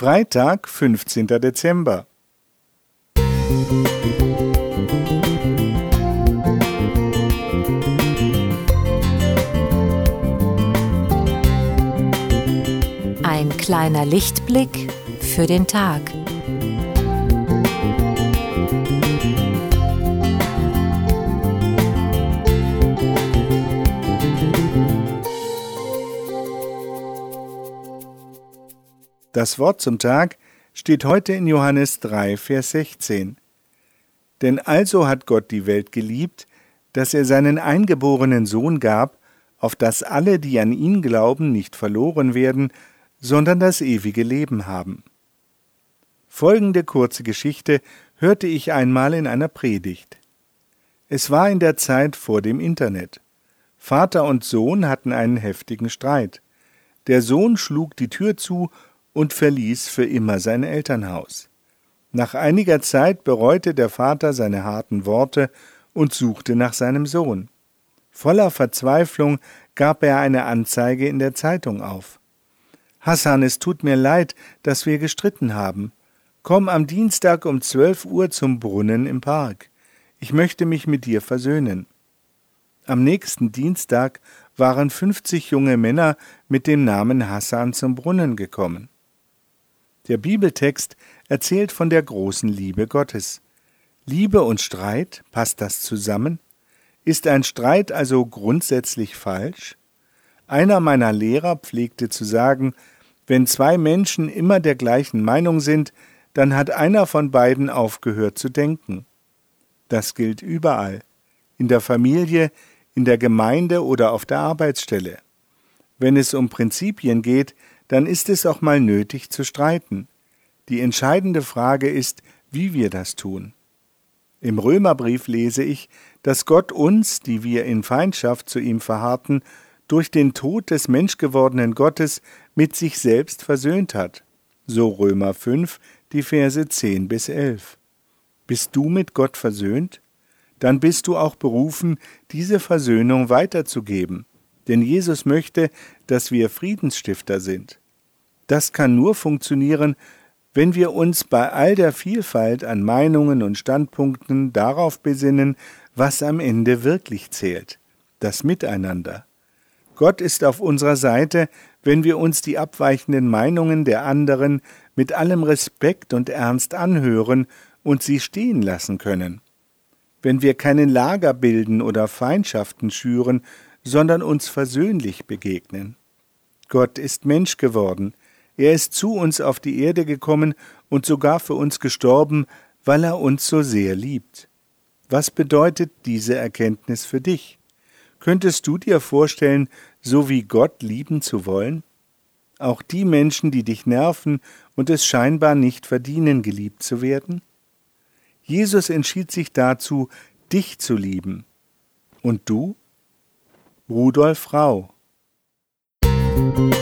Freitag, 15. Dezember. Ein kleiner Lichtblick für den Tag. Das Wort zum Tag steht heute in Johannes 3, Vers 16. Denn also hat Gott die Welt geliebt, dass er seinen eingeborenen Sohn gab, auf dass alle, die an ihn glauben, nicht verloren werden, sondern das ewige Leben haben. Folgende kurze Geschichte hörte ich einmal in einer Predigt. Es war in der Zeit vor dem Internet. Vater und Sohn hatten einen heftigen Streit. Der Sohn schlug die Tür zu und verließ für immer sein Elternhaus. Nach einiger Zeit bereute der Vater seine harten Worte und suchte nach seinem Sohn. Voller Verzweiflung gab er eine Anzeige in der Zeitung auf. Hassan, es tut mir leid, dass wir gestritten haben. Komm am Dienstag um zwölf Uhr zum Brunnen im Park. Ich möchte mich mit dir versöhnen. Am nächsten Dienstag waren fünfzig junge Männer mit dem Namen Hassan zum Brunnen gekommen. Der Bibeltext erzählt von der großen Liebe Gottes. Liebe und Streit, passt das zusammen? Ist ein Streit also grundsätzlich falsch? Einer meiner Lehrer pflegte zu sagen, wenn zwei Menschen immer der gleichen Meinung sind, dann hat einer von beiden aufgehört zu denken. Das gilt überall, in der Familie, in der Gemeinde oder auf der Arbeitsstelle. Wenn es um Prinzipien geht, dann ist es auch mal nötig zu streiten. Die entscheidende Frage ist, wie wir das tun. Im Römerbrief lese ich, dass Gott uns, die wir in Feindschaft zu ihm verharrten, durch den Tod des menschgewordenen Gottes mit sich selbst versöhnt hat. So Römer 5, die Verse 10 bis 11. Bist du mit Gott versöhnt? Dann bist du auch berufen, diese Versöhnung weiterzugeben. Denn Jesus möchte, dass wir Friedensstifter sind. Das kann nur funktionieren, wenn wir uns bei all der Vielfalt an Meinungen und Standpunkten darauf besinnen, was am Ende wirklich zählt, das Miteinander. Gott ist auf unserer Seite, wenn wir uns die abweichenden Meinungen der anderen mit allem Respekt und Ernst anhören und sie stehen lassen können. Wenn wir keinen Lager bilden oder Feindschaften schüren, sondern uns versöhnlich begegnen. Gott ist Mensch geworden, er ist zu uns auf die Erde gekommen und sogar für uns gestorben, weil er uns so sehr liebt. Was bedeutet diese Erkenntnis für dich? Könntest du dir vorstellen, so wie Gott lieben zu wollen? Auch die Menschen, die dich nerven und es scheinbar nicht verdienen, geliebt zu werden? Jesus entschied sich dazu, dich zu lieben. Und du? Rudolf Rau Musik